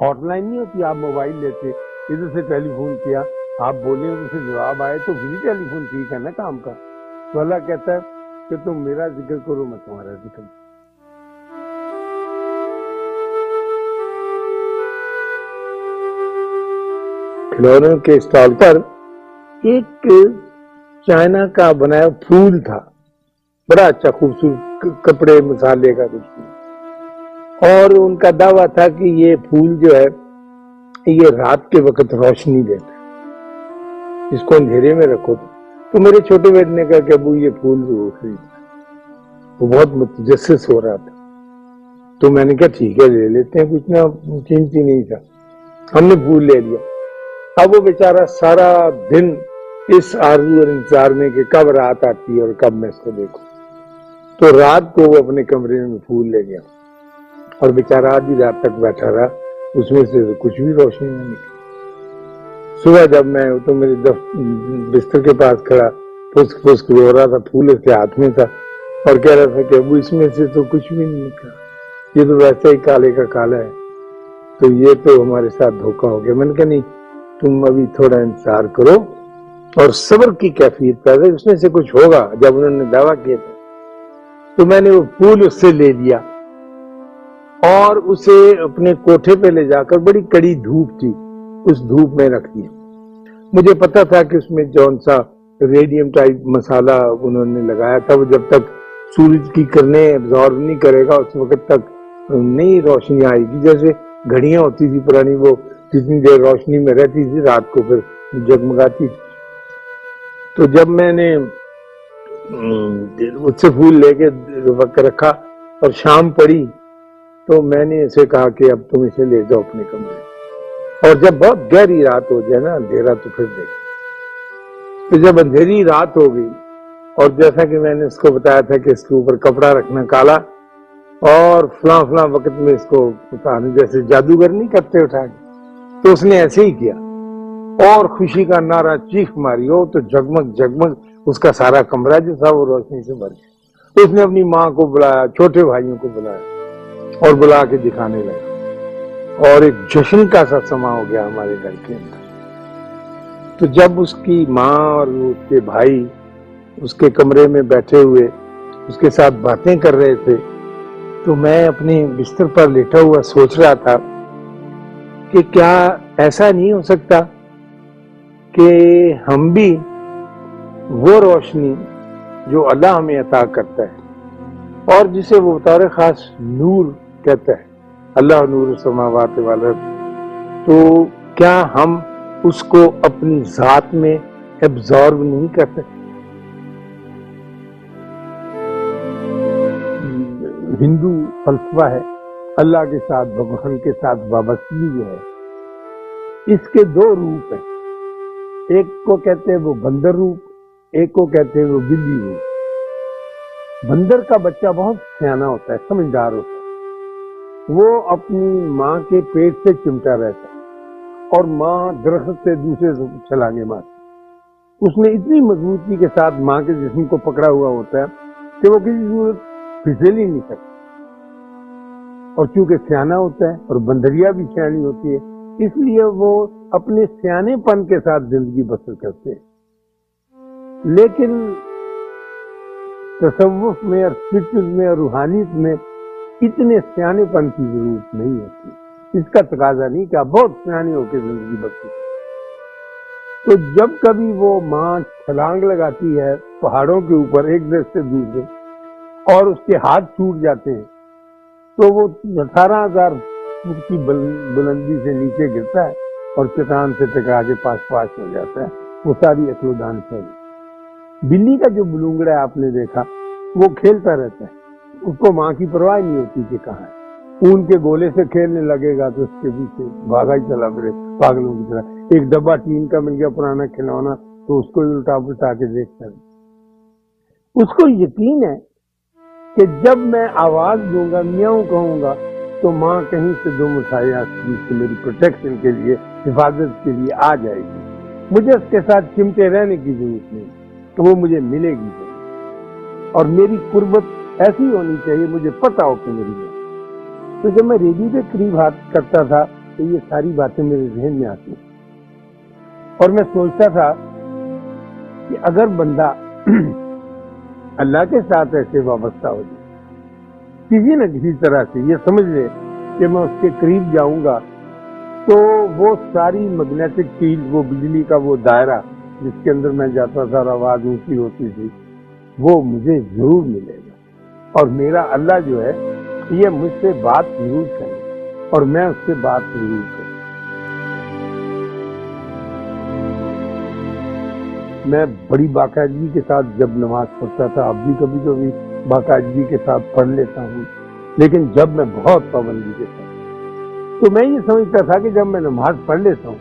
Hot line نہیں ہوتی، آپ موبائل لیتے، ادھر سے ٹیلی فون کیا، آپ بولے ادھر سے جواب آئے تو بھی ٹیلی فون ٹھیک ہے نا کام کا۔ تو اللہ کہتا ہے کہ تم میرا ذکر کرو، میں تمہارا ذکر کروں۔ کھلونوں کے اسٹال پر ایک چائنا کا بنایا پھول تھا۔ بڑا اچھا خوبصورت کپڑے مسالے کا کچھ۔ اور ان کا دعویٰ تھا کہ یہ پھول جو ہے، یہ رات کے وقت روشنی دیتا اس کو اندھیرے میں رکھو۔ تو میرے چھوٹے بیٹے نے کہا کہ ابو، یہ پھول جو خرید وہ بہت متجسس ہو رہا تھا۔ تو میں نے کہا، ٹھیک ہے، لے لیتے ہیں، کچھ نہ قیمتی نہیں تھا۔ ہم نے پھول لے لیا۔ اب وہ بیچارہ سارا دن اس آرزو اور انتظار میں کہ کب رات آتی ہے اور کب میں اس کو دیکھوں۔ تو رات کو وہ اپنے کمرے میں پھول لے گیا۔ اور بیچارہ آدھی رات تک بیٹھا رہا، اس میں سے کچھ بھی روشنی نہیں نکلی۔ صبح جب میں تو میرے بستر کے پاس کھڑا پھسک پھسک رو رہا تھا، پھول اس کے ہاتھ میں تھا، اور کہہ رہا تھا کہ ابو، اس میں سے تو کچھ بھی نہیں نکلا۔ یہ تو ویسا ہی کالے کا کالا ہے۔ تو یہ تو ہمارے ساتھ دھوکا ہو گیا۔ میں نے کہا، نہیں، تم ابھی تھوڑا انتظار کرو اور صبر کی کیفیت پیدا اس میں سے کچھ ہوگا، جب انہوں نے دعویٰ کیا تھا، تو میں نے وہ پھول اس سے لے لیا۔ اور اسے اپنے کوٹھے پہ لے جا کر بڑی کڑی دھوپ تھی، اس دھوپ میں رکھ دیا مجھے پتا تھا کہ اس میں جون سا ریڈیم ٹائپ مسالہ انہوں نے لگایا تھا، وہ جب تک سورج کی کرنے ابزارو نہیں کرے گا، اس وقت تک نہیں روشنی آئے گی۔ جیسے گھڑیاں ہوتی تھی پرانی، وہ جتنی دیر روشنی میں رہتی تھی، رات کو پھر جگمگاتی تھی۔ تو جب میں نے اس سے پھول لے کے وقت رکھا اور شام پڑی تو میں نے اسے کہا کہ اب تم اسے لے جاؤ اپنے کمرے اور جب بہت گہری رات ہو جائے نا، اندھیرا تو پھر دیکھ تو جب اندھیری رات ہو گئی، اور جیسا کہ میں نے اس کو بتایا تھا کہ اس کے اوپر کپڑا رکھنا کالا، اور فلاں فلاں وقت میں اس کو جیسے جادوگر نہیں کرتے اٹھا کے تو اس نے ایسے ہی کیا۔ اور خوشی کا نعرہ چیخ ماری ہو تو جگمگ جگمگ، اس کا سارا کمرہ جو تھا وہ روشنی سے بھر گیا۔ اس نے اپنی ماں کو بلایا، چھوٹے بھائیوں کو بلایا۔ اور بلا کے دکھانے لگا۔ اور ایک جشن کا سا سما ہو گیا ہمارے گھر کے اندر۔ تو جب اس کی ماں اور اس کے بھائی اس کے کمرے میں بیٹھے ہوئے اس کے ساتھ باتیں کر رہے تھے، تو میں اپنے بستر پر لیٹا ہوا سوچ رہا تھا کہ کیا ایسا نہیں ہو سکتا کہ ہم بھی وہ روشنی جو اللہ ہمیں عطا کرتا ہے اور جسے وہ بطور خاص نور کہتا ہے اللہ نور سماوات والا تو کیا ہم اس کو اپنی ذات میں ایبزارو نہیں کر سکتے ہندو فلسفہ ہے، اللہ کے ساتھ بھگوان کے ساتھ وابستگی جو ہے۔ اس کے دو روپ ہیں۔ ایک کو کہتے ہیں وہ بندر روپ، ایک کو کہتے ہیں وہ بلی روپ۔ بندر کا بچہ بہت سیاح ہوتا ہے، سمجھدار ہوتا ہے۔ وہ اپنی ماں کے پیٹ سے چمٹا رہتا ہے اور ماں درخت سے دوسرے چھلانگے مارتی۔ اس نے اتنی مضبوطی کے ساتھ ماں کے جسم کو پکڑا ہوا ہوتا ہے کہ وہ کسی صورت پھسل ہی نہیں سکتا۔ اور چونکہ سیاح ہوتا ہے اور بندریا بھی سیانی ہوتی ہے، اس لیے وہ اپنے سیانے پن کے ساتھ زندگی بسر کرتے ہیں۔ لیکن تصوف میں اور میں اور روحانیت میں اتنے سیانے پن کی ضرورت نہیں ہوتی۔ اس کا تقاضا نہیں کہ بہت سیانے ہو کے زندگی بسر تو جب کبھی وہ ماں چھلانگ لگاتی ہے پہاڑوں کے اوپر ایک دس سے دوسرے اور اس کے ہاتھ ٹوٹ جاتے ہیں، تو وہ اٹھارہ ہزار فٹ کی بلندی سے نیچے گرتا ہے اور چٹان سے ٹکرا کے پاس پاس ہو جاتا ہے۔ وہ ساری اکلو دان سے بلی کا جو بلونگڑا آپ نے دیکھا، وہ کھیلتا رہتا ہے۔ اس کو ماں کی پرواہ نہیں ہوتی کہ کہاں اون کے گولے سے کھیلنے لگے گا تو اس کے پیچھے بھاگا ہی چلا پھرے پاگلوں کی طرح۔ ایک ڈبا ٹین کا مل گیا پرانا کھلونا تو اس کو الٹا پلٹا کے دیکھتا ہے۔ اس کو یقین ہے کہ جب میں آواز دوں گا، میاؤں کہوں گا، تو ماں کہیں سے دو مٹھائیاں میری پروٹیکشن کے لیے، حفاظت کے لیے آ جائے گی۔ مجھے اس کے ساتھ چمٹے رہنے کی ضرورت نہیں، تو وہ مجھے ملے گی۔ اور میری قربت ایسی ہونی چاہیے، مجھے پتا ہو کہ میری تو جب میں ریڈیو کے قریب ہاتھ کرتا تھا، تو یہ ساری باتیں میرے ذہن میں آتی اور میں سوچتا تھا کہ اگر بندہ اللہ کے ساتھ ایسے وابستہ ہو جائے، کسی نہ کسی طرح سے یہ سمجھ لے کہ میں اس کے قریب جاؤں گا، تو وہ ساری میگنیٹک فیلڈ وہ بجلی کا وہ دائرہ جس کے اندر میں جاتا تھا اور آواز اونچی ہوتی تھی، وہ مجھے ضرور ملے گا۔ اور میرا اللہ جو ہے، یہ مجھ سے بات ضرور کرے اور میں اس سے بات ضرور کروں۔ میں بڑی باقاعدگی کے ساتھ جب نماز پڑھتا تھا، اب بھی کبھی کبھی باقاعدگی کے ساتھ پڑھ لیتا ہوں، لیکن جب میں بہت پابندی کے ساتھ۔ تو میں یہ سمجھتا تھا کہ جب میں نماز پڑھ لیتا ہوں،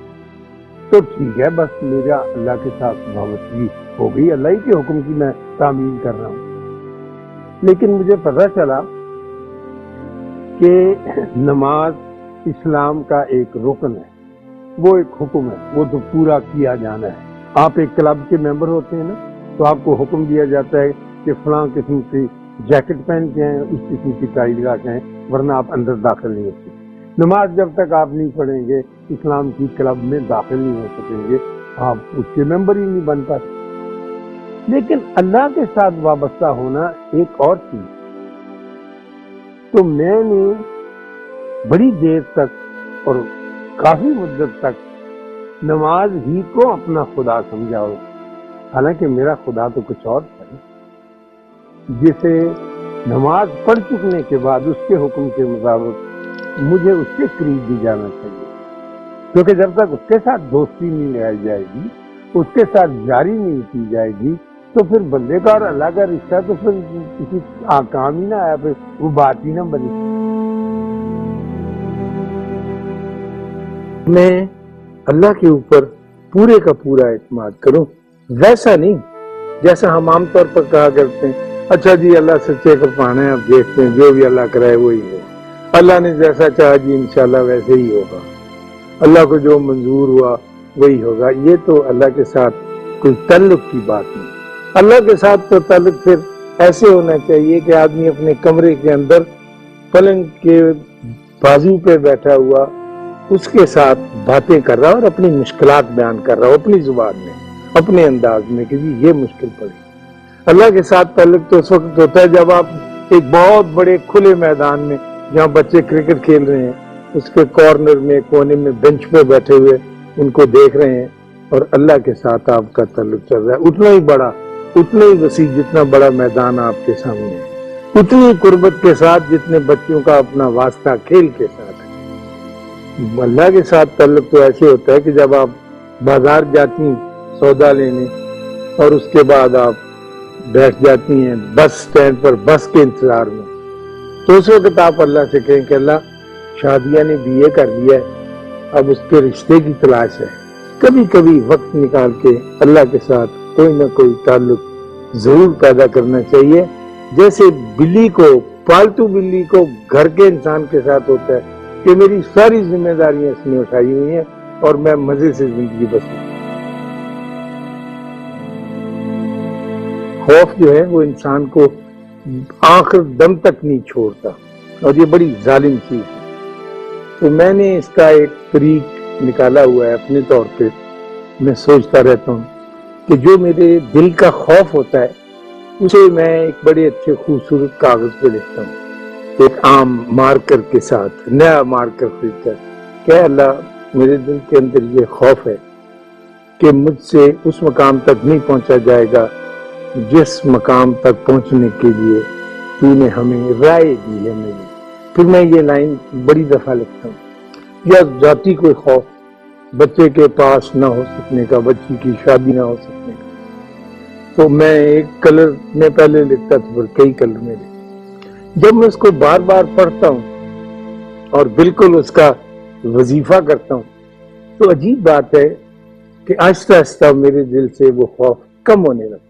تو ٹھیک ہے، بس میرا اللہ کے ساتھ وابستگی ہو گئی، اللہ ہی کے حکم کی میں تعمیل کر رہا ہوں۔ لیکن مجھے پتا چلا کہ نماز اسلام کا ایک رکن ہے۔ وہ ایک حکم ہے۔ وہ تو پورا کیا جانا ہے۔ آپ ایک کلب کے ممبر ہوتے ہیں نا، تو آپ کو حکم دیا جاتا ہے کہ فلاں قسم کی جیکٹ پہن کے ہیں اس قسم کی ٹائی لگا کے ہیں ورنہ آپ اندر داخل نہیں ہو سکتے۔ نماز جب تک آپ نہیں پڑھیں گے، اسلام کی کلب میں داخل نہیں ہو سکیں گے، آپ اس کے ممبر ہی نہیں بن پاتے۔ لیکن اللہ کے ساتھ وابستہ ہونا ایک اور چیز تو میں نے بڑی دیر تک اور کافی مدت تک نماز ہی کو اپنا خدا سمجھا ہو حالانکہ میرا خدا تو کچھ اور تھا۔ جسے نماز پڑھ چکنے کے بعد اس کے حکم کے مطابق مجھے اس کے قریب بھی جانا چاہیے۔ کیونکہ جب تک اس کے ساتھ دوستی نہیں لگائی جائے گی، اس کے ساتھ جاری نہیں کی جائے گی تو پھر بندے کا اور اللہ کا رشتہ تو پھر کسی کام ہی نہ آیا، پھر وہ بات ہی نہ بنی۔ میں اللہ کے اوپر پورے کا پورا اعتماد کروں، ویسا نہیں جیسا ہم عام طور پر کہا کرتے ہیں۔ اچھا جی اللہ سچے کا پانا ہے اب دیکھتے ہیں، جو بھی اللہ کرائے وہی ہے۔ اللہ نے جیسا چاہا جی انشاءاللہ ویسے ہی ہوگا۔ اللہ کو جو منظور ہوا، وہی ہوگا۔ یہ تو اللہ کے ساتھ کوئی تعلق کی بات نہیں۔ اللہ کے ساتھ تو تعلق پھر ایسے ہونا چاہیے کہ آدمی اپنے کمرے کے اندر پلنگ کے بازو پہ بیٹھا ہوا اس کے ساتھ باتیں کر رہا اور اپنی مشکلات بیان کر رہا ہو اپنی زبان میں، اپنے انداز میں کہ جی یہ مشکل پڑی۔ اللہ کے ساتھ تعلق تو اس وقت ہوتا ہے جب آپ ایک بہت بڑے کھلے میدان میں جہاں بچے کرکٹ کھیل رہے ہیں، اس کے کارنر میں، کونے میں بینچ پہ بیٹھے ہوئے ان کو دیکھ رہے ہیں اور اللہ کے ساتھ آپ کا تعلق چل رہا ہے۔ اتنا ہی بڑا اتنا ہی وسیع جتنا بڑا میدان آپ کے سامنے ہے۔ اتنی قربت کے ساتھ جتنے بچوں کا اپنا واسطہ کھیل کے ساتھ ہے۔ اللہ کے ساتھ تعلق تو ایسے ہوتا ہے کہ جب آپ بازار جاتی ہیں سودا لینے اور اس کے بعد آپ بیٹھ جاتی ہیں بس سٹینڈ پر، بس کے انتظار میں۔ تو اس وقت آپ اللہ سے کہیں کہ اللہ، شادیہ نے بی اے کر لیا ہے، اب اس کے رشتے کی تلاش ہے۔ کبھی کبھی وقت نکال کے اللہ کے ساتھ کوئی نہ کوئی تعلق ضرور پیدا کرنا چاہیے۔ جیسے بلی کو، پالتو بلی کو گھر کے انسان کے ساتھ ہوتا ہے کہ میری ساری ذمہ داریاں اس میں اٹھائی ہوئی ہیں اور میں مزے سے زندگی بسوں۔ خوف جو ہے وہ انسان کو آخر دم تک نہیں چھوڑتا اور یہ بڑی ظالم چیز ہے۔ تو میں نے اس کا ایک طریق نکالا ہوا ہے اپنے طور پہ۔ میں سوچتا رہتا ہوں کہ جو میرے دل کا خوف ہوتا ہے، اسے میں ایک بڑے اچھے خوبصورت کاغذ پہ لکھتا ہوں۔ ایک عام مارکر کے ساتھ، نیا مارکر خرید کر، کہ اللہ میرے دل کے اندر یہ خوف ہے کہ مجھ سے اس مقام تک نہیں پہنچا جائے گا، جس مقام تک پہنچنے کے لیے تو نے ہمیں رائے دی ہے میری۔ پھر میں یہ لائن بڑی دفعہ لکھتا ہوں۔ یا ذاتی کوئی خوف بچے کے پاس نہ ہو سکنے کا، بچی کی شادی نہ ہو سکنے کا۔ تو میں ایک کلر میں پہلے لکھتا تھا، پھر کئی کلر میں لکھتا جب میں اس کو بار بار پڑھتا ہوں اور بالکل اس کا وظیفہ کرتا ہوں، تو عجیب بات ہے کہ آہستہ آہستہ میرے دل سے وہ خوف کم ہونے لگتا